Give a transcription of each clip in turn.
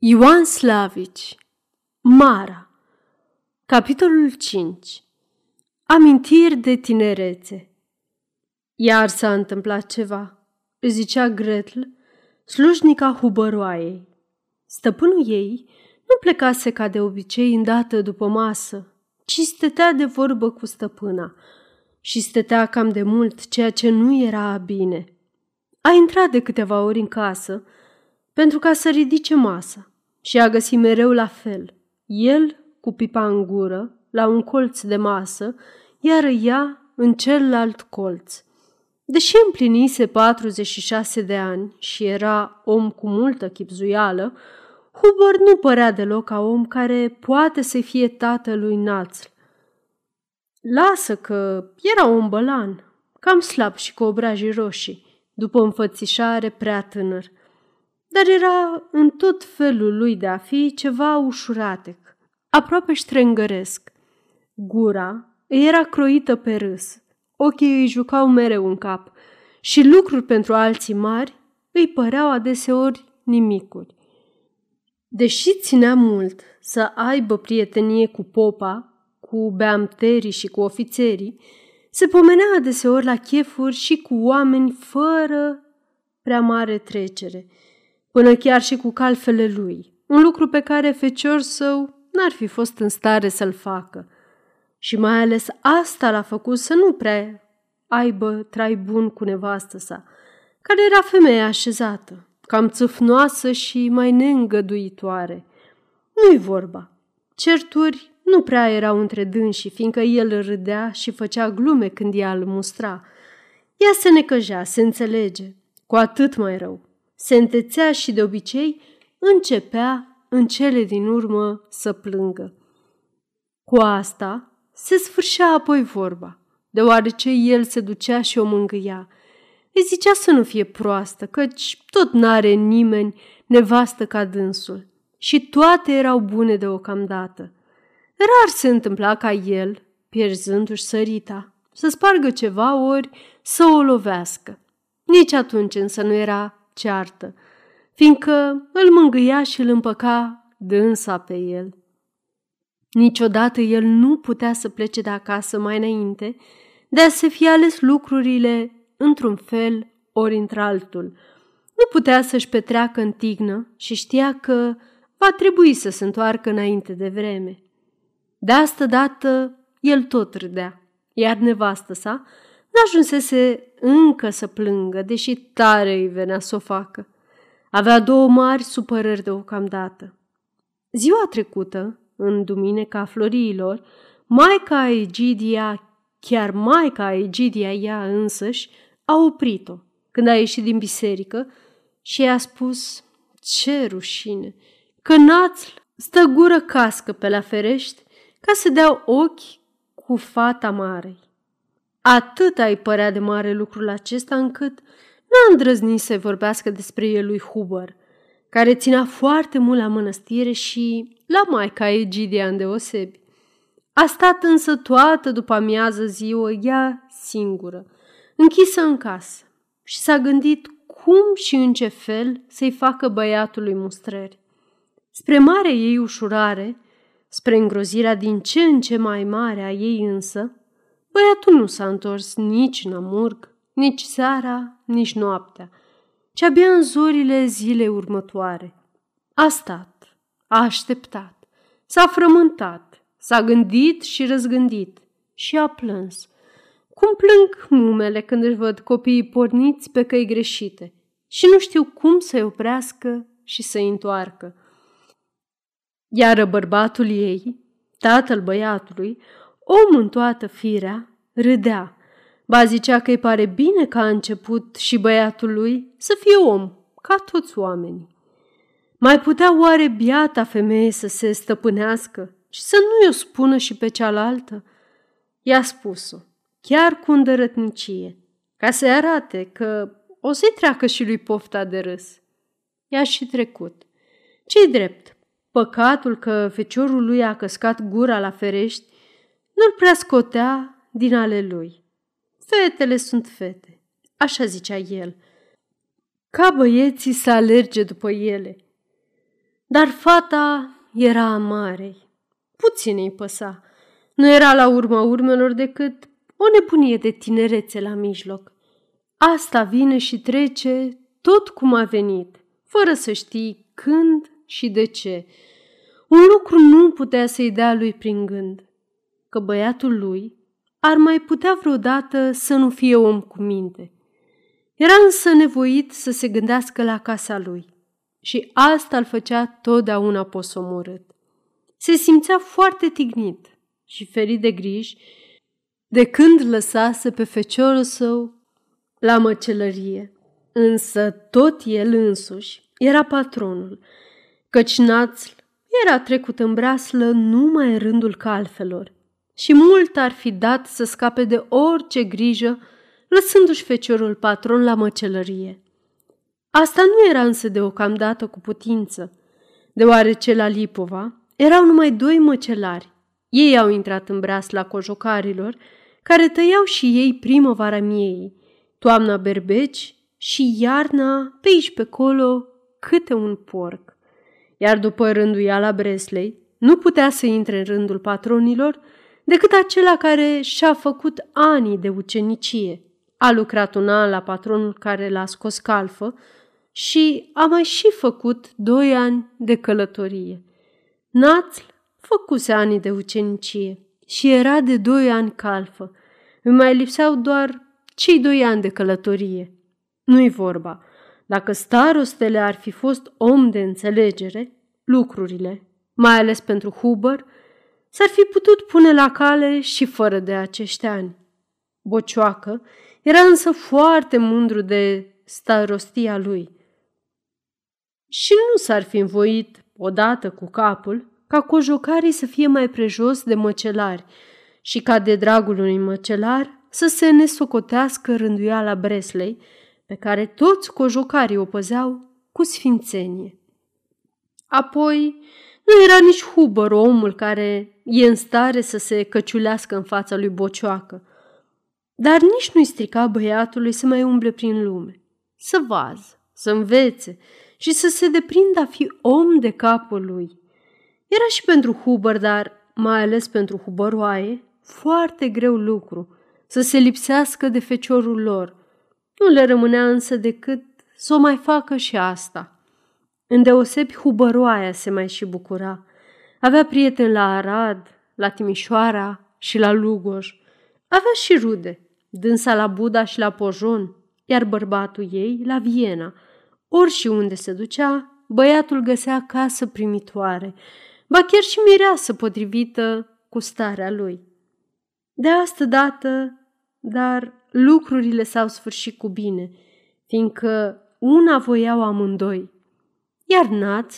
Ioan Slavici Mara Capitolul 5 Amintiri de tinerețe Iar s-a întâmplat ceva, își zicea Gretl, slujnica hubăroaiei. Stăpânul ei nu plecase ca de obicei îndată după masă, ci stătea de vorbă cu stăpâna și stătea cam de mult, ceea ce nu era bine. A intrat de câteva ori în casă, pentru ca să ridice masa și a găsit mereu la fel. El cu pipa în gură, la un colț de masă, iar ea în celălalt colț. Deși împlinise 46 de ani și era om cu multă chipzuială, Hubert nu părea deloc ca om care poate să fie tatălui Națl. Lasă că era un bălan, cam slab și cu obrajii roșii, după înfățișare prea tânăr dar era în tot felul lui de a fi ceva ușuratec, aproape ștrengăresc. Gura era croită pe râs, ochii îi jucau mereu în cap și lucruri pentru alții mari îi păreau adeseori nimicuri. Deși ținea mult să aibă prietenie cu popa, cu beamterii și cu ofițerii, se pomenea adeseori la chefuri și cu oameni fără prea mare trecere – până chiar și cu calfele lui, un lucru pe care fecior său n-ar fi fost în stare să-l facă. Și mai ales asta l-a făcut să nu prea aibă trai bun cu nevastă sa, care era femeie așezată, cam țâfnoasă și mai neîngăduitoare. Nu-i vorba. Certuri nu prea erau între dânsii, fiindcă el râdea și făcea glume când ea îl mustra. Ea se necăjea, se înțelege, cu atât mai rău se întețea și de obicei începea în cele din urmă să plângă. Cu asta se sfârșea apoi vorba, deoarece el se ducea și o mângâia. Îi zicea să nu fie proastă, căci tot n-are nimeni nevastă ca dânsul și toate erau bune deocamdată. Rar se întâmpla ca el, pierzându-și sărita, să spargă ceva ori să o lovească. Nici atunci însă nu era ceartă, fiindcă îl mângâia și îl împăca dânsa pe el. Niciodată el nu putea să plece de acasă mai înainte de a se fi ales lucrurile într-un fel ori într-altul. Nu putea să-și petreacă în tignă și știa că va trebui să se întoarcă înainte de vreme. De asta dată el tot râdea, iar nevastă sa N-ajunsese încă să plângă, deși tare îi venea să o facă. Avea două mari supărări deocamdată. Ziua trecută, în duminica floriilor, maica Egidia, chiar maica Egidia ea însăși, a oprit-o când a ieșit din biserică și i-a spus, ce rușine, că națl stă gură cască pe la ferești ca să dea ochi cu fata marei. Atât ai părea de mare lucrul acesta încât n-a îndrăznit să vorbească despre el lui Huber, care ținea foarte mult la mănăstire și la maica Egidia îndeosebi. A stat însă toată după amiază ziua ea singură, închisă în casă și s-a gândit cum și în ce fel să-i facă băiatului mustrări. Spre mare ei ușurare, spre îngrozirea din ce în ce mai mare a ei însă, Băiatul nu s-a întors nici în amurg, nici seara, nici noaptea, ci abia în zorile zilei următoare. A stat, a așteptat, s-a frământat, s-a gândit și răzgândit și a plâns. Cum plâng mumele când își văd copiii porniți pe căi greșite și nu știu cum să-i oprească și să-i întoarcă. Iar bărbatul ei, tatăl băiatului, om în toată firea, râdea. Ba zicea că îi pare bine că a început și băiatul lui să fie om, ca toți oamenii. Mai putea oare biata femeie să se stăpânească și să nu-i o spună și pe cealaltă? I-a spus-o, chiar cu îndărătnicie, ca să-i arate că o să-i treacă și lui pofta de râs. I-a și trecut. Ce-i drept? Păcatul că feciorul lui a căscat gura la ferești nu-l prea scotea din ale lui. Fetele sunt fete, așa zicea el, ca băieții să alerge după ele. Dar fata era amarei. Puțin îi păsa. Nu era la urma urmelor decât o nebunie de tinerețe la mijloc. Asta vine și trece tot cum a venit, fără să știi când și de ce. Un lucru nu putea să-i dea lui prin gând, că băiatul lui ar mai putea vreodată să nu fie om cu minte. Era însă nevoit să se gândească la casa lui și asta îl făcea totdeauna posomorât. Se simțea foarte tignit și ferit de griji de când lăsase pe feciorul său la măcelărie. Însă tot el însuși era patronul, căci națl era trecut în braslă numai în rândul calfelor și mult ar fi dat să scape de orice grijă, lăsându-și feciorul patron la măcelărie. Asta nu era însă deocamdată cu putință, deoarece la Lipova erau numai doi măcelari. Ei au intrat în la cojocarilor, care tăiau și ei primăvara miei, toamna berbeci și iarna, pe aici pe colo, câte un porc. Iar după rânduiala Breslei, nu putea să intre în rândul patronilor decât acela care și-a făcut ani de ucenicie. A lucrat un an la patronul care l-a scos calfă și a mai și făcut doi ani de călătorie. Națl făcuse ani de ucenicie și era de doi ani calfă. Îmi mai lipseau doar cei doi ani de călătorie. Nu-i vorba. Dacă starostele ar fi fost om de înțelegere, lucrurile, mai ales pentru Huber, s-ar fi putut pune la cale și fără de acești ani. Bocioacă era însă foarte mândru de starostia lui. Și nu s-ar fi învoit, odată cu capul, ca cojocarii să fie mai prejos de măcelari și ca de dragul unui măcelar să se nesocotească rânduiala Breslei, pe care toți cojocarii o păzeau cu sfințenie. Apoi, nu era nici Huber omul care e în stare să se căciulească în fața lui Bocioacă, dar nici nu-i strica băiatului să mai umble prin lume, să vază, să învețe și să se deprindă a fi om de capul lui. Era și pentru Huber, dar mai ales pentru Hubăroaie, foarte greu lucru să se lipsească de feciorul lor. Nu le rămânea însă decât să o mai facă și asta – Îndeosebi Hubăroaia se mai și bucura. Avea prieteni la Arad, la Timișoara și la Lugoj. Avea și rude, dânsa la Buda și la Pojon, iar bărbatul ei la Viena. Ori și unde se ducea, băiatul găsea casă primitoare, ba chiar și mireasă potrivită cu starea lui. De asta dată, dar lucrurile s-au sfârșit cu bine, fiindcă una voiau amândoi – iar Naț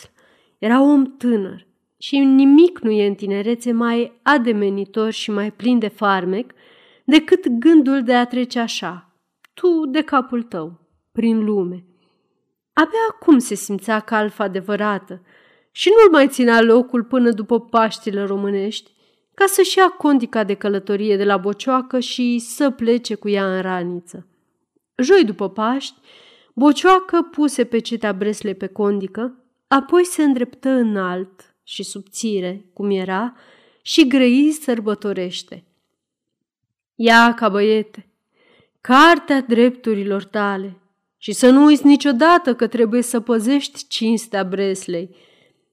era om tânăr și nimic nu e în tinerețe mai ademenitor și mai plin de farmec decât gândul de a trece așa, tu de capul tău, prin lume. Abia acum se simțea calfa adevărată și nu-l mai ținea locul până după Paștile românești, ca să-și ia condica de călătorie de la Bocioacă și să plece cu ea în raniță. Joi după Paști, Bocioacă puse pe cetea bresle pe condică, apoi se îndreptă înalt și subțire, cum era, și grăi sărbătorește. Ia ca băiete, cartea drepturilor tale și să nu uiți niciodată că trebuie să păzești cinstea Breslei,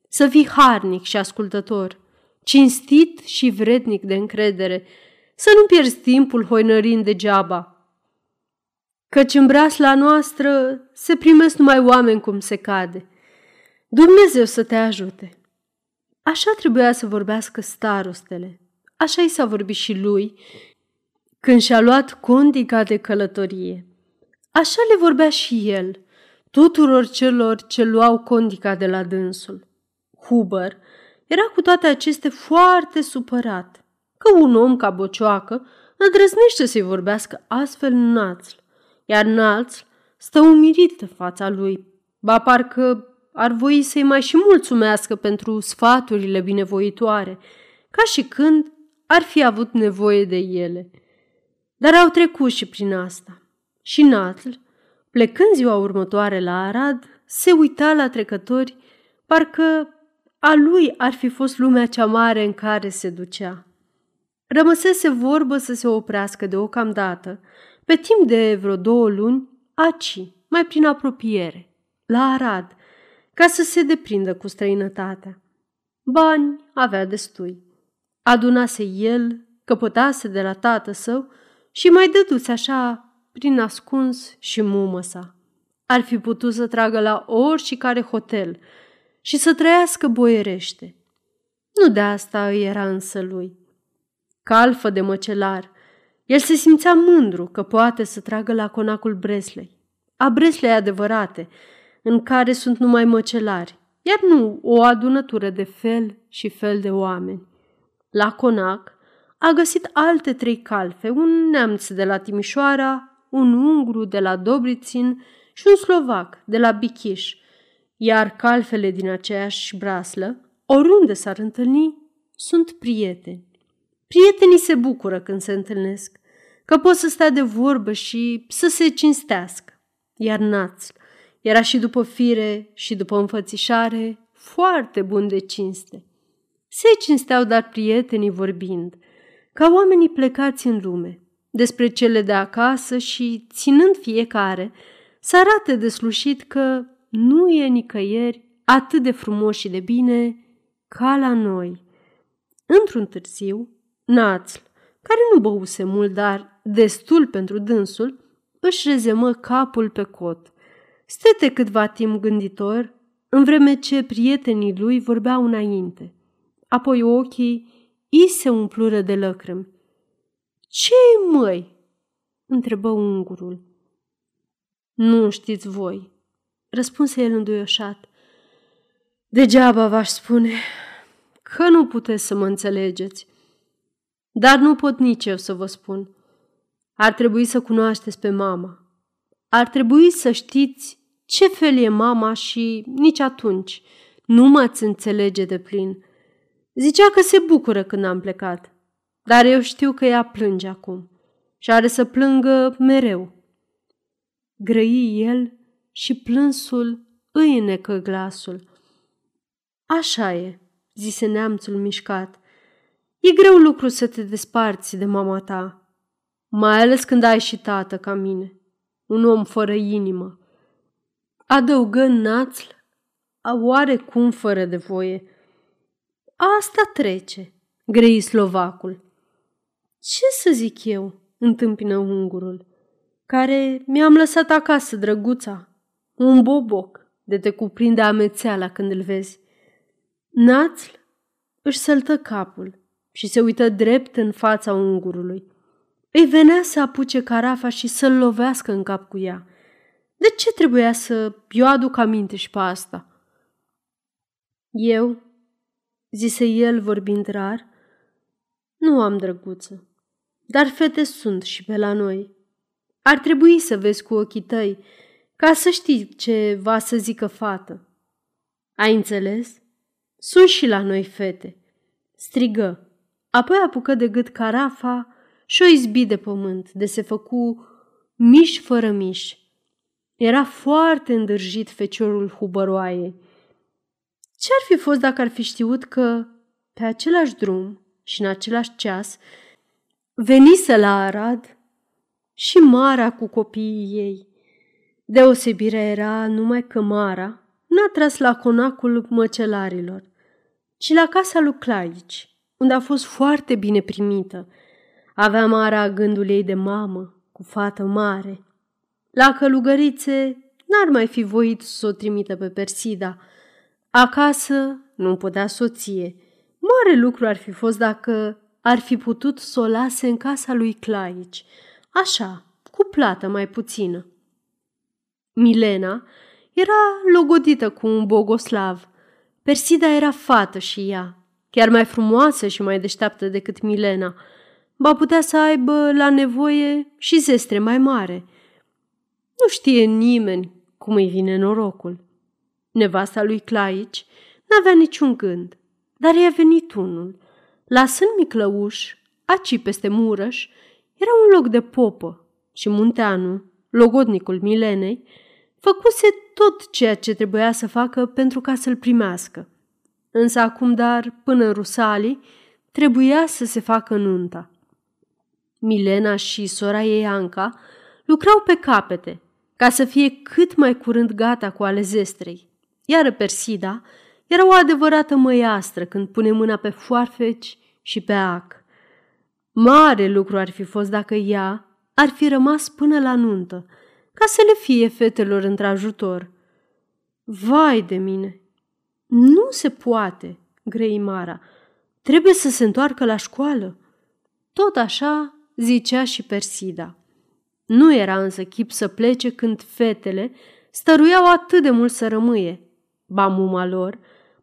să fii harnic și ascultător, cinstit și vrednic de încredere, să nu pierzi timpul hoinărind degeaba, căci în brasla noastră se primesc numai oameni cum se cade. Dumnezeu să te ajute! Așa trebuia să vorbească starostele. Așa i s-a vorbit și lui când și-a luat condica de călătorie. Așa le vorbea și el, tuturor celor ce luau condica de la dânsul. Huber era cu toate acestea foarte supărat că un om ca Bocioacă îndrăznește să-i vorbească astfel națl iar înalți stă umirit în fața lui, ba parcă ar voi să-i mai și mulțumească pentru sfaturile binevoitoare, ca și când ar fi avut nevoie de ele. Dar au trecut și prin asta. Și Natl, plecând ziua următoare la Arad, se uita la trecători parcă a lui ar fi fost lumea cea mare în care se ducea. Rămăsese vorbă să se oprească deocamdată, pe timp de vreo două luni, aci, mai prin apropiere, la Arad, ca să se deprindă cu străinătatea. Bani avea destui. Adunase el, căpătase de la tată său și mai dăduse așa prin ascuns și mumă sa. Ar fi putut să tragă la oricare hotel și să trăiască boierește. Nu de asta îi era însă lui. Calfă de măcelar, el se simțea mândru că poate să tragă la conacul Breslei, a Breslei adevărate, în care sunt numai măcelari, iar nu o adunătură de fel și fel de oameni. La conac a găsit alte trei calfe, un neamț de la Timișoara, un ungru de la Dobrițin și un slovac de la Bichiș, iar calfele din aceeași braslă, oriunde s-ar întâlni, sunt prieteni. Prietenii se bucură când se întâlnesc, că pot să stea de vorbă și să se cinstească. Iar națul era și după fire și după înfățișare foarte bun de cinste. Se cinsteau dar prietenii vorbind, ca oamenii plecați în lume, despre cele de acasă și, ținând fiecare, să arate deslușit că nu e nicăieri atât de frumos și de bine ca la noi. Într-un târziu, Națl, care nu băuse mult, dar destul pentru dânsul, își rezemă capul pe cot. Stete câtva timp gânditor, în vreme ce prietenii lui vorbeau înainte. Apoi ochii i se umplură de lăcrimi. ce măi?" întrebă ungurul. Nu știți voi, răspunse el înduioșat. Degeaba v-aș spune că nu puteți să mă înțelegeți. Dar nu pot nici eu să vă spun. Ar trebui să cunoașteți pe mama. Ar trebui să știți ce fel e mama și nici atunci nu m-ați înțelege de plin. Zicea că se bucură când am plecat, dar eu știu că ea plânge acum și are să plângă mereu. Grăi el și plânsul îi înnecă glasul. Așa e, zise neamțul mișcat. E greu lucru să te desparți de mama ta, mai ales când ai și tată ca mine, un om fără inimă. Adăugă națl, oarecum fără de voie. Asta trece, grei slovacul. Ce să zic eu, întâmpină ungurul, care mi-am lăsat acasă drăguța, un boboc de te cuprinde amețeala când îl vezi. Națl își săltă capul și se uită drept în fața ungurului. Îi venea să apuce carafa și să-l lovească în cap cu ea. De ce trebuia să eu aduc aminte și pe asta? Eu, zise el vorbind rar, nu am drăguță, dar fete sunt și pe la noi. Ar trebui să vezi cu ochii tăi, ca să știi ce va să zică fată. Ai înțeles? Sunt și la noi fete, strigă Apoi apucă de gât carafa și o izbi de pământ, de se făcu miș fără miș. Era foarte îndârjit feciorul hubăroaiei. Ce-ar fi fost dacă ar fi știut că, pe același drum și în același ceas, venise la Arad și Mara cu copiii ei. Deosebirea era numai că Mara n-a tras la conacul măcelarilor, ci la casa lui Claici, unde a fost foarte bine primită. Avea Mara gândul ei de mamă, cu fată mare. La călugărițe n-ar mai fi voit să o trimită pe Persida. Acasă nu putea soție. Mare lucru ar fi fost dacă ar fi putut să o lase în casa lui Claici, așa, cu plată mai puțină. Milena era logodită cu un bogoslav. Persida era fată și ea, chiar mai frumoasă și mai deșteaptă decât Milena, ba putea să aibă la nevoie și zestre mai mare. Nu știe nimeni cum îi vine norocul. Nevasta lui Claici n-avea niciun gând, dar i-a venit unul. Lasând Miclăuș, aci peste Murăș, era un loc de popă și Munteanu, logodnicul Milenei, Făcuse tot ceea ce trebuia să facă pentru ca să-l primească. Însă acum, dar, până în Rusalii, trebuia să se facă nunta. Milena și sora ei Anca lucrau pe capete ca să fie cât mai curând gata cu ale zestrei, iar Persida era o adevărată măiastră când pune mâna pe foarfeci și pe ac. Mare lucru ar fi fost dacă ea ar fi rămas până la nuntă, ca să le fie fetelor într-ajutor. Vai de mine! Nu se poate, grei Mara. Trebuie să se întoarcă la școală. Tot așa zicea și Persida. Nu era însă chip să plece când fetele stăruiau atât de mult să rămâie. Ba muma lor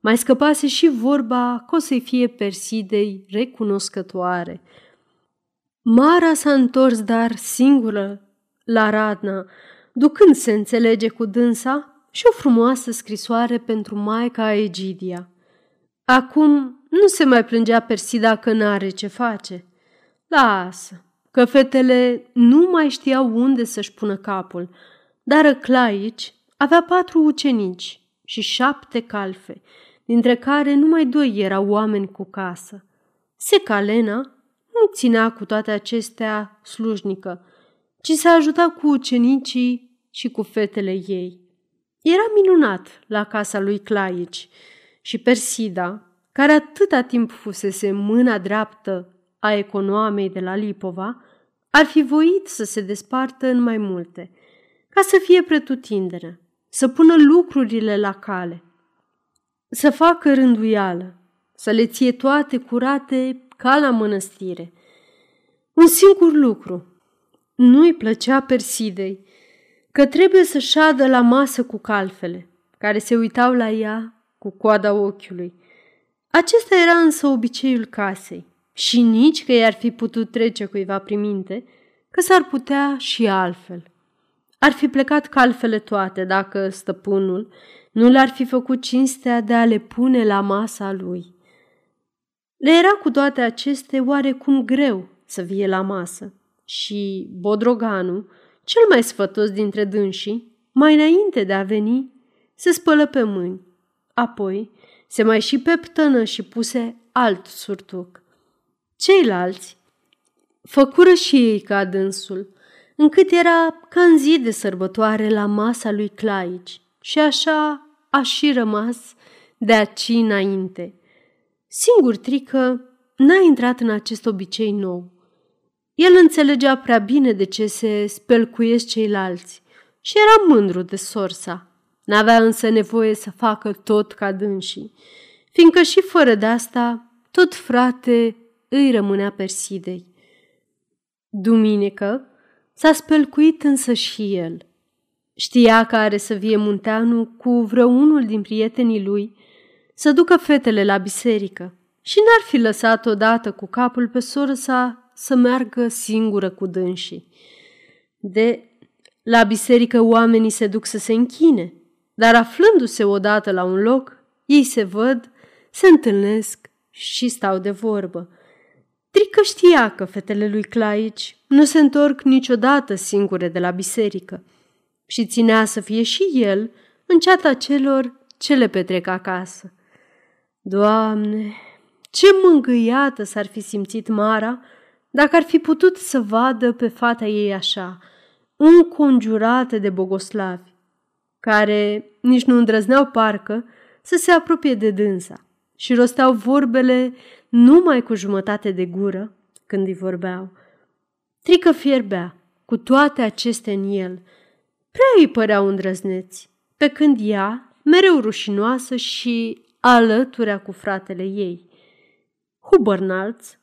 mai scăpase și vorba că o să-i fie Persidei recunoscătoare. Mara s-a întors dar singură la Radna, ducând se înțelege cu dânsa și o frumoasă scrisoare pentru maica Egidia. Acum nu se mai plângea Persida că n-are ce face. Lasă, că fetele nu mai știau unde să-și pună capul, dar Claici avea patru ucenici și șapte calfe, dintre care numai doi erau oameni cu casă. Secalena nu ținea cu toate acestea slujnică, ci se ajuta cu ucenicii și cu fetele ei. Era minunat la casa lui Claici și Persida, care atâta timp fusese mâna dreaptă a econoamei de la Lipova, ar fi voit să se despartă în mai multe, ca să fie pretutindere, să pună lucrurile la cale, să facă rânduială, să le ție toate curate ca la mănăstire. Un singur lucru nu-i plăcea Persidei, că trebuie să șadă la masă cu calfele, care se uitau la ea cu coada ochiului. Acesta era însă obiceiul casei și nici că i-ar fi putut trece cuiva prin minte, că s-ar putea și altfel. Ar fi plecat calfele toate dacă stăpânul nu le-ar fi făcut cinstea de a le pune la masa lui. Le era cu toate aceste oarecum greu să vie la masă și Bodroganu, cel mai sfătos dintre dânsii, mai înainte de a veni, se spălă pe mâini. Apoi se mai și peptănă și puse alt surtuc. Ceilalți făcură și ei ca dânsul, încât era ca în zi de sărbătoare la masa lui Claici și așa a și rămas de aci înainte. Singur trică n-a intrat în acest obicei nou. El înțelegea prea bine de ce se spelcuiesc ceilalți și era mândru de sorsa. N-avea însă nevoie să facă tot ca dânsii, fiindcă și fără de asta, tot frate îi rămânea Persidei. Duminică s-a spălcuit însă și el. Știa că are să vie Munteanu cu vreunul din prietenii lui să ducă fetele la biserică și n-ar fi lăsat odată cu capul pe soră sa să meargă singură cu dânsii. De la biserică oamenii se duc să se închine, dar aflându-se odată la un loc, ei se văd, se întâlnesc și stau de vorbă. Trică știa că fetele lui Claici nu se întorc niciodată singure de la biserică și ținea să fie și el în ceata celor ce le petrec acasă. Doamne, ce mângâiată s-ar fi simțit Mara dacă ar fi putut să vadă pe fata ei așa, înconjurată de bogoslavi, care nici nu îndrăzneau parcă să se apropie de dânsa și rosteau vorbele numai cu jumătate de gură când îi vorbeau. Trică fierbea cu toate acestea în el. Prea îi păreau îndrăzneți, pe când ea, mereu rușinoasă și alăturea cu fratele ei. Hubernalț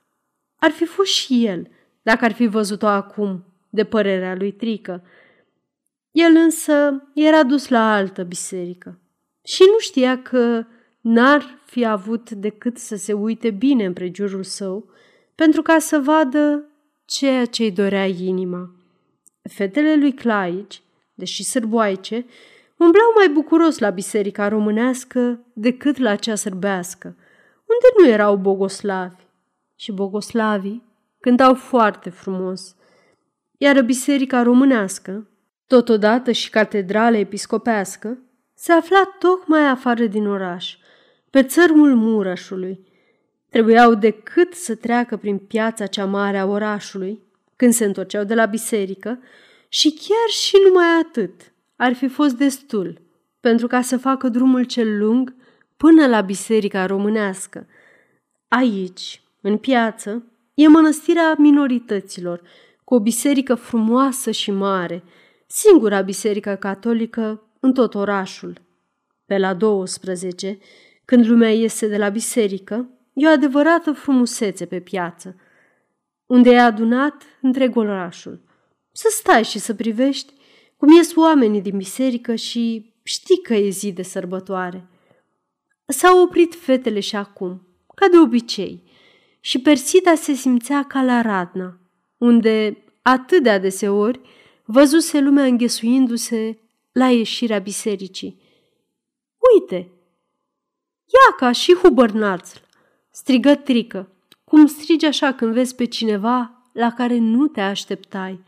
ar fi fost și el, dacă ar fi văzut-o acum, de părerea lui Trică. El însă era dus la altă biserică și nu știa că n-ar fi avut decât să se uite bine împrejurul său pentru ca să vadă ceea ce-i dorea inima. Fetele lui Claici, deși sârboaice, umblau mai bucuros la biserica românească decât la cea sârbească, unde nu erau bogoslavi. Și bogoslavii cântau foarte frumos, iar biserica românească Totodată și catedrala episcopească se afla tocmai afară din oraș, pe țărmul Murășului. Trebuiau decât să treacă prin piața cea mare a orașului, când se întorceau de la biserică, și chiar și numai atât ar fi fost destul pentru ca să facă drumul cel lung până la biserica românească. Aici, în piață, e mănăstirea minorităților, cu o biserică frumoasă și mare, singura biserică catolică în tot orașul. Pe la 12, când lumea iese de la biserică, e o adevărată frumusețe pe piață, unde e adunat întreg orașul. Să stai și să privești cum ies oamenii din biserică și știi că e zi de sărbătoare. S-au oprit fetele și acum, ca de obicei, și Persida se simțea ca la Radna, unde atât de adeseori văzuse lumea înghesuindu-se la ieșirea bisericii. Uite, ia ca și hubărnațl, strigă Trică, cum strigi așa când vezi pe cineva la care nu te așteptai.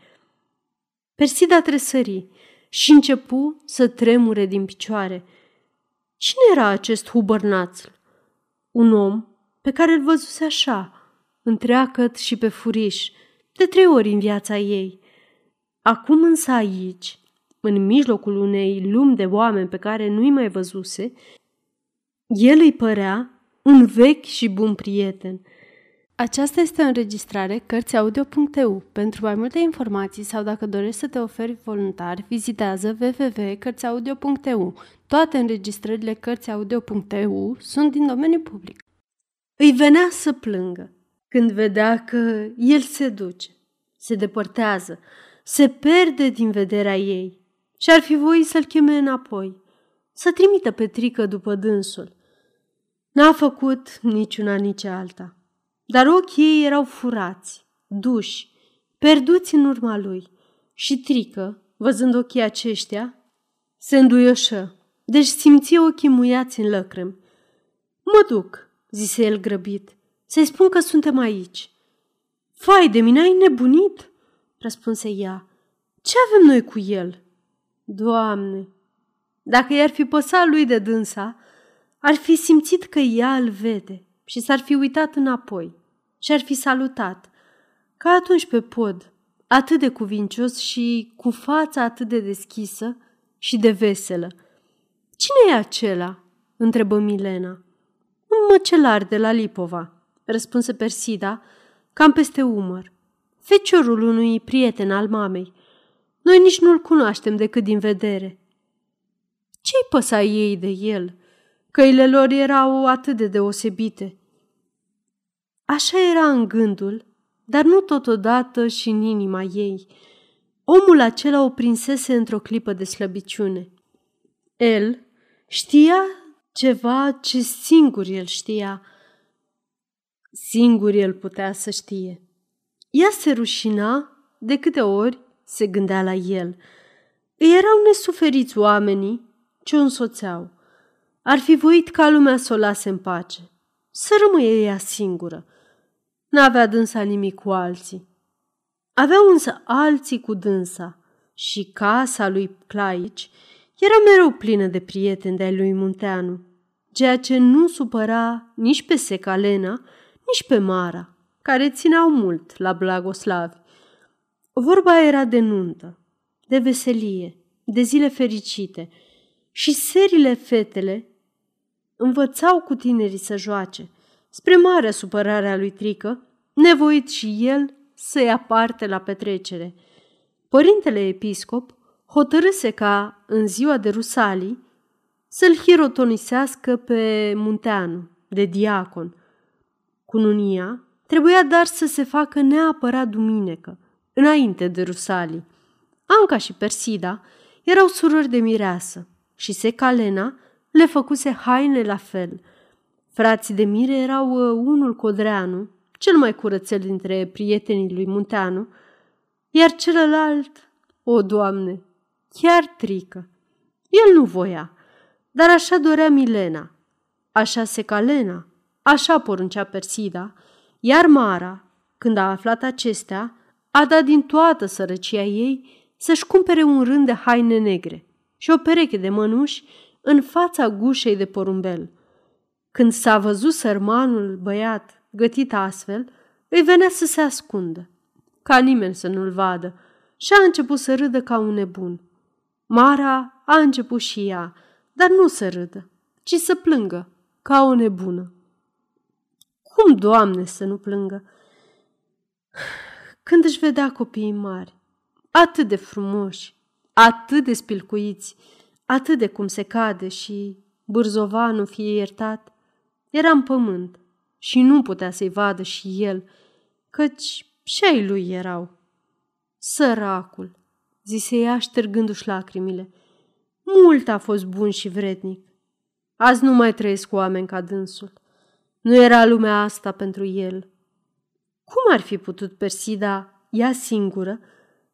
Persida tresări și începu să tremure din picioare. Cine era acest hubărnațl? Un om pe care îl văzuse așa, întreacăt și pe furiș, de trei ori în viața ei. Acum însă aici, în mijlocul unei lumi de oameni pe care nu-i mai văzuse, el îi părea un vechi și bun prieten. Aceasta este o înregistrare Cărțiaudio.eu. Pentru mai multe informații sau dacă dorești să te oferi voluntar, vizitează www.cărțiaudio.eu. Toate înregistrările Cărțiaudio.eu sunt din domeniu public. Îi venea să plângă când vedea că el se duce, se depărtează, se perde din vederea ei și ar fi voit să-l cheme înapoi, să trimită Petrică după dânsul. N-a făcut niciuna nici alta, dar ochii ei erau furați, duși, perduți în urma lui și Trică, văzând ochii aceștia, se înduioșă, deci simți ochii muiați în lăcrăm. Mă duc, zise el grăbit, să-i spun că suntem aici. Fai de mine, ai nebunit? răspunse ea. Ce avem noi cu el? Doamne, dacă i-ar fi păsat lui de dânsa, ar fi simțit că ea îl vede și s-ar fi uitat înapoi și ar fi salutat, ca atunci pe pod, atât de cuvincios și cu fața atât de deschisă și de veselă. Cine e acela?" întrebă Milena. Un măcelar de la Lipova, răspunse Persida, cam peste umăr. Feciorul unui prieten al mamei. Noi nici nu-l cunoaștem decât din vedere. Ce-i păsa ei de el? Căile lor erau atât de deosebite. Așa era în gândul, dar nu totodată și în inima ei. Omul acela o prinsese într-o clipă de slăbiciune. El știa ceva ce singur el știa. Singur el putea să știe. Ea se rușina de câte ori se gândea la el. Îi erau nesuferiți oamenii ce o însoțeau. Ar fi voit ca lumea să o lase în pace, să rămâie ea singură. N-avea dânsa nimic cu alții. Aveau însă alții cu dânsa și casa lui Claici era mereu plină de prieteni de-ai lui Munteanu, ceea ce nu supăra nici pe Secalena, nici pe Mara, care țineau mult la Blagoslavi. Vorba era de nuntă, de veselie, de zile fericite și serile fetele învățau cu tinerii să joace, spre mare supărare a lui Trică, nevoit și el să ia parte la petrecere. Părintele episcop hotărâse ca, în ziua de Rusalii, să-l hirotonisească pe Munteanu, de diacon. Cununia trebuia dar să se facă neapărat duminică, înainte de Rusalii. Anca și Persida erau surori de mireasă și Secalena le făcuse haine la fel. Frații de mire erau uh, unul Codreanu, cel mai curățel dintre prietenii lui Munteanu, iar celălalt, o, Doamne, chiar trică. El nu voia, dar așa dorea Milena, așa Secalena, așa poruncea Persida, iar Mara, când a aflat acestea, a dat din toată sărăcia ei să-și cumpere un rând de haine negre și o pereche de mănuși în fața gușei de porumbel. Când s-a văzut sărmanul băiat gătit astfel, îi venea să se ascundă, ca nimeni să nu-l vadă, și a început să râdă ca un nebun. Mara a început și ea, dar nu să râdă, ci să plângă, ca o nebună. Cum, Doamne, să nu plângă? Când își vedea copiii mari, atât de frumoși, atât de spilcuiți, atât de cum se cade și Bârzovanul fie iertat, era în pământ și nu putea să-i vadă și el, căci și ai lui erau. Săracul, zise ea ștergându-și lacrimile, mult a fost bun și vrednic. Azi nu mai trăiesc cu oameni ca dânsul. Nu era lumea asta pentru el. Cum ar fi putut Persida, ea singură,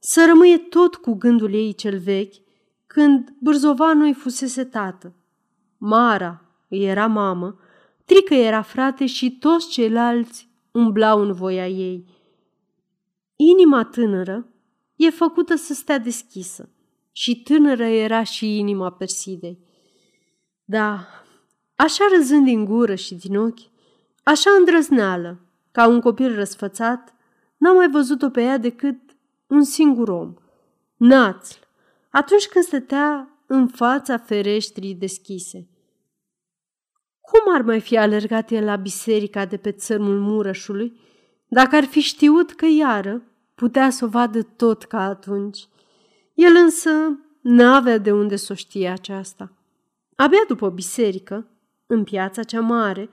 să rămâie tot cu gândul ei cel vechi, când Bârzovanul îi fusese tată? Mara îi era mamă, Trică era frate și toți ceilalți umblau în voia ei. Inima tânără e făcută să stea deschisă și tânără era și inima Persidei. Da, așa râzând din gură și din ochi, așa îndrăzneală, ca un copil răsfățat, n-am mai văzut-o pe ea decât un singur om, Națl, atunci când stătea în fața fereștrii deschise. Cum ar mai fi alergat el la biserica de pe țărmul Murășului, dacă ar fi știut că iară putea să o vadă tot ca atunci? El însă n-avea de unde să o știe aceasta. Abia după biserică, în piața cea mare,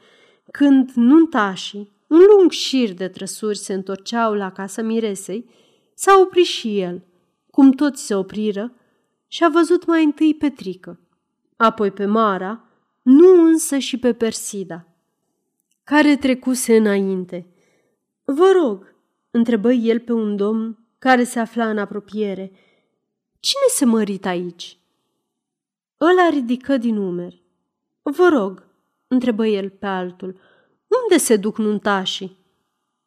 când nuntașii, un lung șir de trăsuri se întorceau la casa miresei, s-a oprit și el, cum toți se opriră, și a văzut mai întâi Petrică, apoi pe Mara, nu însă și pe Persida, care trecuse înainte. Vă rog, întrebă el pe un domn care se afla în apropiere, cine se mărit aici? Ăla ridică din umeri. Vă rog, întrebă el pe altul, unde se duc nuntașii?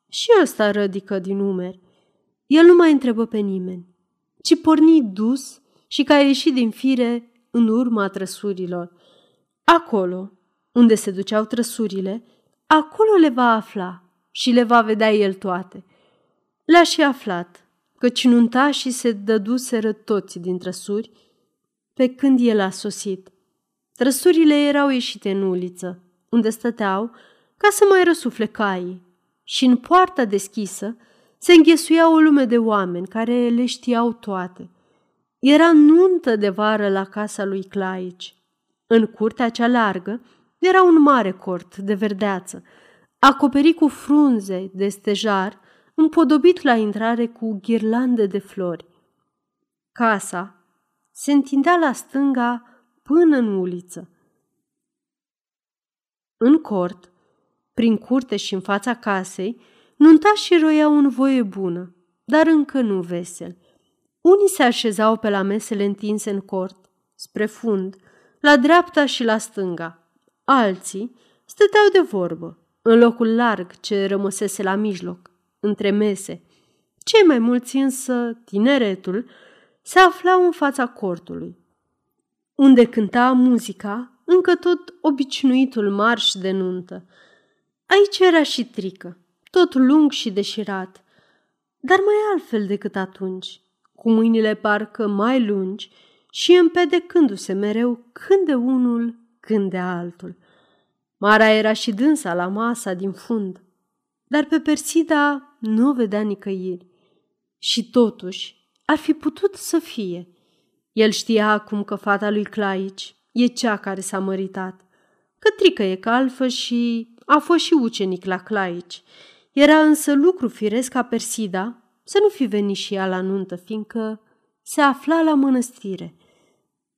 Și ăsta rădică din umeri. El nu mai întrebă pe nimeni, ci porni dus și ca ieșit din fire în urma trăsurilor. Acolo, unde se duceau trăsurile, acolo le va afla și le va vedea el toate. Le-a și aflat, căci nuntașii se dăduseră toți din trăsuri pe când el a sosit. Trăsurile erau ieșite în uliță, unde stăteau ca să mai răsufle caii, și în poarta deschisă se înghesuia o lume de oameni care le știau toate. Era nuntă de vară la casa lui Claici. În curtea cea largă era un mare cort de verdeață, acoperit cu frunze de stejar, împodobit la intrare cu ghirlande de flori. Casa se întindea la stânga până în uliță. În cort, prin curte și în fața casei, nuntașii roiau în voie bună, dar încă nu vesel. Unii se așezau pe la mesele întinse în cort, spre fund, la dreapta și la stânga. Alții stăteau de vorbă, în locul larg ce rămăsese la mijloc, între mese. Cei mai mulți însă, tineretul, se aflau în fața cortului, unde cânta muzica încă tot obișnuitul marș de nuntă. Aici era și trică, tot lung și deșirat, dar mai altfel decât atunci, cu mâinile parcă mai lungi și împedecându-se mereu când de unul, când de altul. Mara era și dânsa la masa din fund, dar pe Persida nu o vedea nicăieri. Și totuși ar fi putut să fie. El știa acum că fata lui Claici e cea care s-a măritat, că Trică e calfă și a fost și ucenic la Claici. Era însă lucru firesc ca Persida să nu fi venit și ea la nuntă, fiindcă se afla la mănăstire.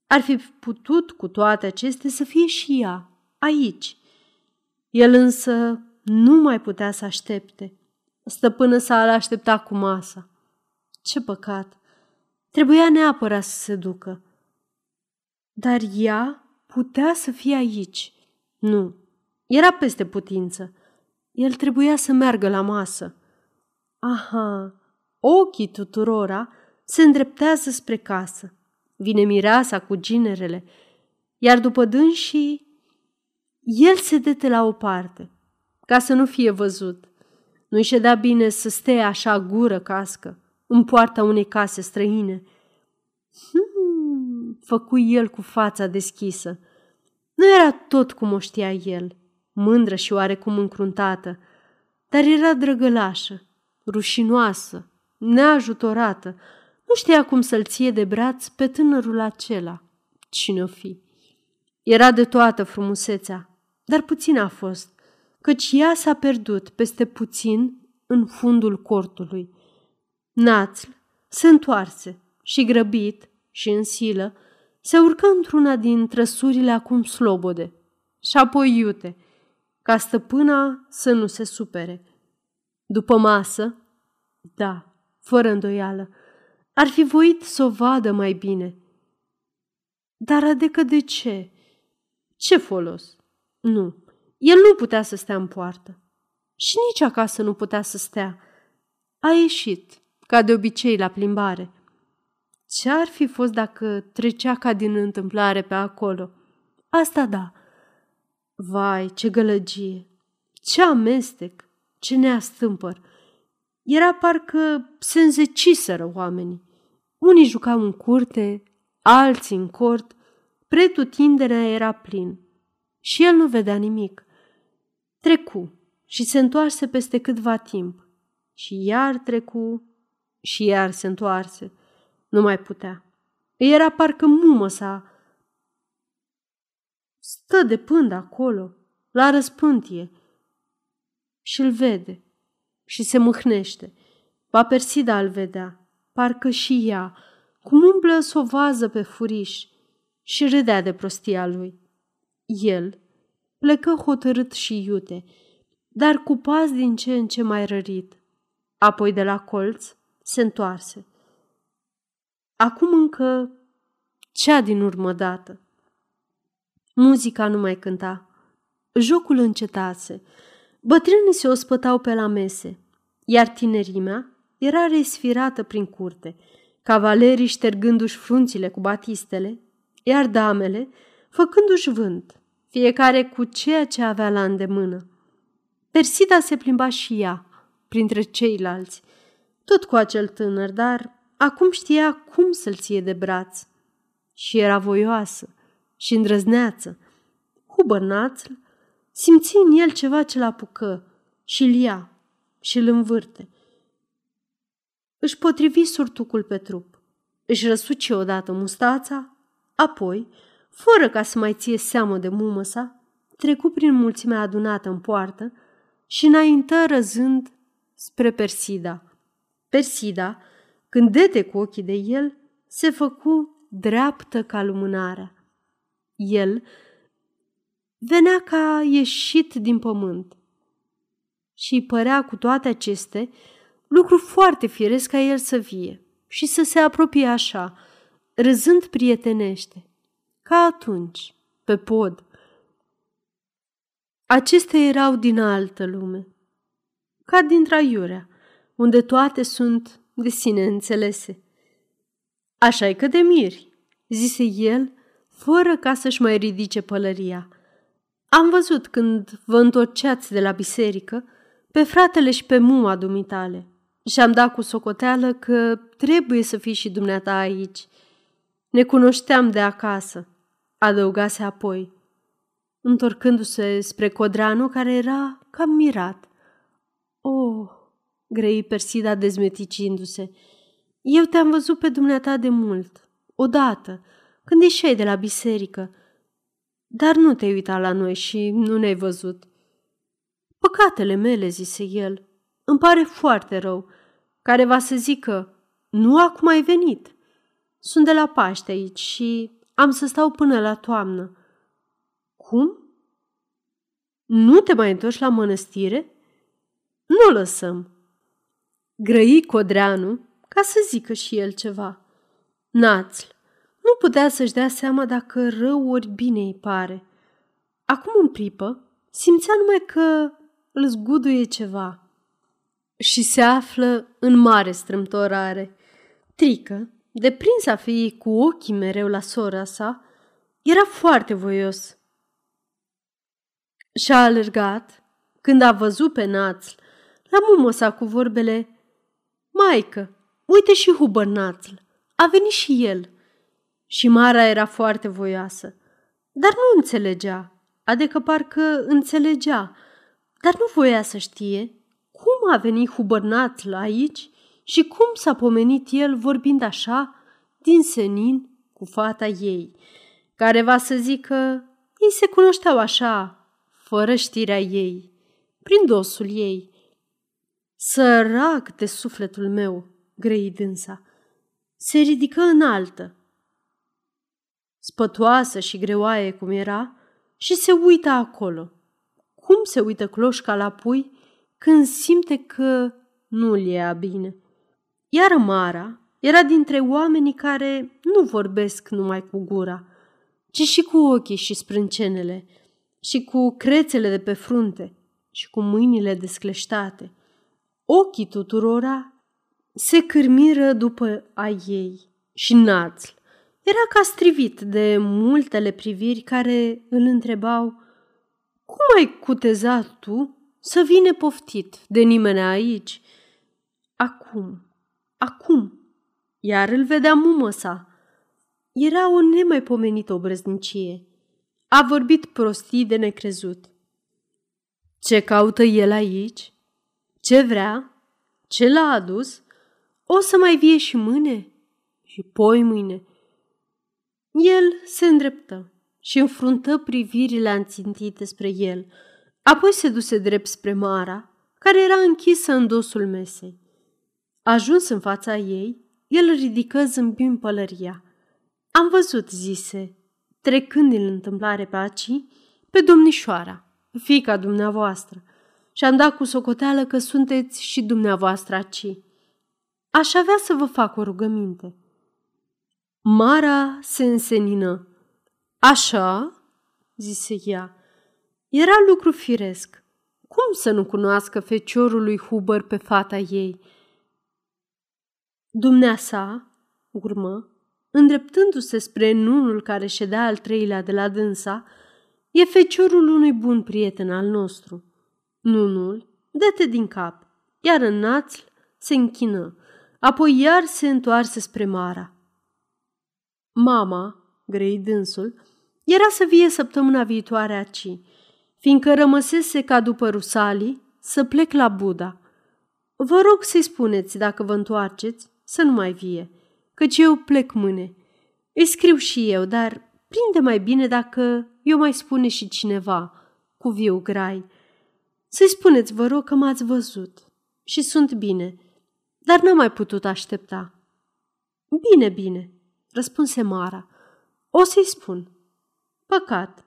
Ar fi putut cu toate acestea să fie și ea, aici. El însă nu mai putea să aștepte. Stăpână sa l aștepta cu masa. Ce păcat! Trebuia neapărat să se ducă. Dar ea putea să fie aici. Nu, era peste putință. El trebuia să meargă la masă. Aha, ochii tuturora se îndreptează spre casă. Vine mireasa cu ginerele, iar după dânsii, el se dete la o parte, ca să nu fie văzut. Nu-i ședea bine să stea așa gură cască, în poarta unei case străine. Hmm, făcu el cu fața deschisă. Nu era tot cum o știa el, mândră și oarecum încruntată, dar era drăgălașă, rușinoasă, neajutorată. Nu știa cum să-l ție de braț pe tânărul acela. Cine-o fi? Era de toată frumusețea, dar puțin a fost, căci ea s-a pierdut peste puțin în fundul cortului. Națl se întoarse și grăbit și în silă se urcă într-una din trăsurile acum slobode și apoi iute, ca stăpâna să nu se supere. După masă, da, fără îndoială, ar fi voit să o vadă mai bine. Dar adecă de ce? Ce folos? Nu, el nu putea să stea în poartă. Și nici acasă nu putea să stea. A ieșit, ca de obicei, la plimbare. Ce ar fi fost dacă trecea ca din întâmplare pe acolo? Asta da. Vai, ce gălăgie! Ce amestec! Ce neastâmpăr! Era parcă se înzeciseră oamenii. Unii jucau în curte, alții în cort, pretutinderea era plin. Și el nu vedea nimic. Trecu și se întoarse peste câtva timp. Și iar trecu și iar se întoarse. Nu mai putea. Era parcă mumă sa. Stă de pând acolo, la răspântie, și îl vede și se mâhnește. Va Persida îl vedea, parcă și ea, cum umblă să o vază pe furiș și râdea de prostia lui. El plecă hotărât și iute, dar cu pas din ce în ce mai rărit. Apoi de la colț se întoarse. Acum încă cea din urmă dată. Muzica nu mai cânta. Jocul încetase. Bătrânii se ospătau pe la mese, iar tinerimea era resfirată prin curte, cavalerii ștergându-și frunțile cu batistele, iar damele făcându-și vânt, fiecare cu ceea ce avea la îndemână. Persida se plimba și ea, printre ceilalți, tot cu acel tânăr, dar acum știa cum să-l ție de braț. Și era voioasă și îndrăzneață. Hubărnațl simți în el ceva ce l-apucă și îl ia și îl învârte. Își potrivi surtucul pe trup, își răsuci odată mustața, apoi, fără ca să mai ție seamă de mumă sa, trecu prin mulțimea adunată în poartă și înaintă răzând spre Persida. Persida, când dete cu ochii de el, se făcu dreaptă ca lumânarea. El venea ca ieșit din pământ și îi părea cu toate aceste lucru foarte firesc ca el să vie și să se apropie așa, râzând prietenește, ca atunci, pe pod. Acestea erau din altă lume, ca din traiurea, unde toate sunt de sine înțelese. așa e că de miri, zise el, fără ca să-și mai ridice pălăria. Am văzut când vă întorceați de la biserică pe fratele și pe muma dumitale și am dat cu socoteală că trebuie să fii și dumneata aici. Ne cunoșteam de acasă, adăugase apoi, întorcându-se spre Codranu, care era cam mirat. Oh, grăi Persida dezmeticindu-se, eu te-am văzut pe dumneata de mult, odată, când ieșeai de la biserică, dar nu te-ai uitat la noi și nu ne-ai văzut. Păcatele mele, zise el, îmi pare foarte rău, care va să zică, nu acum ai venit. Sunt de la Paște aici și am să stau până la toamnă. Cum? Nu te mai întorci la mănăstire? Nu lăsăm. Grăi Codreanu ca să zică și el ceva. Națl nu putea să-și dea seama dacă rău ori bine îi pare. Acum în pripă simțea numai că îl zguduie ceva și se află în mare strâmtorare. Trică, deprins a fi cu ochii mereu la sora sa, era foarte voios. Și-a alergat când a văzut pe națl la mumosa cu vorbele Maică, uite și Hubăr națl, a venit și el. Și Mara era foarte voioasă, dar nu înțelegea, adică parcă înțelegea, dar nu voia să știe cum a venit Hubărnațl aici și cum s-a pomenit el vorbind așa din senin cu fata ei, care va să zică, ei se cunoșteau așa, fără știrea ei, prin dosul ei. Sărac de sufletul meu, grei dânsa, se ridică înaltă, spătoasă și greoaie cum era, și se uită acolo. Cum se uită cloșca la pui când simte că nu-l ia bine. Iar Mara era dintre oamenii care nu vorbesc numai cu gura, ci și cu ochii și sprâncenele, și cu crețele de pe frunte, și cu mâinile descleștate. Ochii tuturora se cârmiră după a ei și națl. Era ca strivit de multele priviri care îl întrebau Cum ai cutezat tu să vine poftit de nimeni aici? Acum, acum, iar îl vedea mumă sa. Era o nemaipomenită obrăznicie. A vorbit prostii de necrezut. Ce caută el aici? Ce vrea? Ce l-a adus? O să mai vie și mâine? Și poi mâine? El se îndreptă și înfruntă privirile anțintite spre el, apoi se duse drept spre Mara, care era închisă în dosul mesei. Ajuns în fața ei, el ridică zâmbind pălăria. Am văzut, zise, trecând din întâmplare pe aci, pe domnișoara, fica dumneavoastră, și am dat cu socoteală că sunteți și dumneavoastră aci. Aș avea să vă fac o rugăminte. Mara se însenină. Așa, zise ea, era lucru firesc. Cum să nu cunoască feciorul lui Huber pe fata ei? Dumneasa, urmă, îndreptându-se spre nunul care ședea al treilea de la dânsa, e feciorul unui bun prieten al nostru. Nunul dete din cap, iar în națl se închină, apoi iar se întoarse spre Mara. Mama, grei dânsul, era să vie săptămâna viitoare aci, fiindcă rămăsese ca după Rusalii să plec la Buda. Vă rog să-i spuneți, dacă vă întoarceți, să nu mai vie, căci eu plec mâine. Îi scriu și eu, dar prinde mai bine dacă eu mai spune și cineva, cu viu grai. Să-i spuneți, vă rog, că m-ați văzut și sunt bine, dar n-am mai putut aștepta. Bine, bine, răspunse Mara. O să-i spun. Păcat,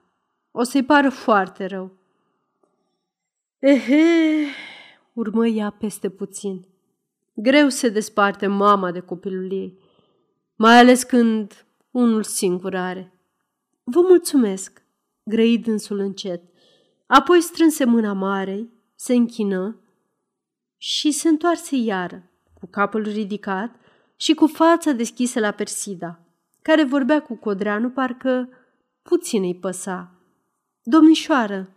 o să-i pară foarte rău. Ehe, urmă ea peste puțin. Greu se desparte mama de copilul ei, mai ales când unul singur are. Vă mulțumesc, grăi dânsul încet. Apoi strânse mâna marei, se închină și se întoarse iară, cu capul ridicat și cu fața deschisă la Persida, care vorbea cu Codreanu parcă puțin îi păsa. Domnișoară,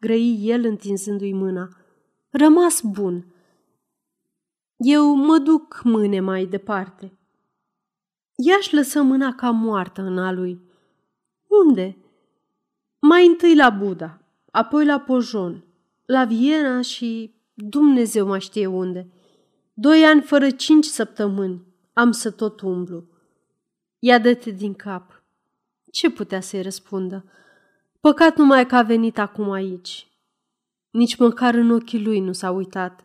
grăi el întinzându-i mâna, rămas bun. Eu mă duc mâine mai departe. Ea își lăsă mâna ca moartă în a lui. Unde? Mai întâi la Buda, apoi la Pojon, la Viena și Dumnezeu mai știe unde. Doi ani fără cinci săptămâni am să tot umblu. Ia dă-te din cap. Ce putea să-i răspundă? Păcat numai că a venit acum aici. Nici măcar în ochii lui nu s-a uitat.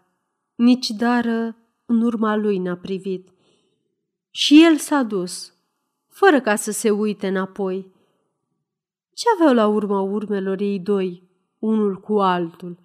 Nici dară în urma lui n-a privit. Și el s-a dus, fără ca să se uite înapoi. Ce aveau la urma urmelor ei doi, unul cu altul?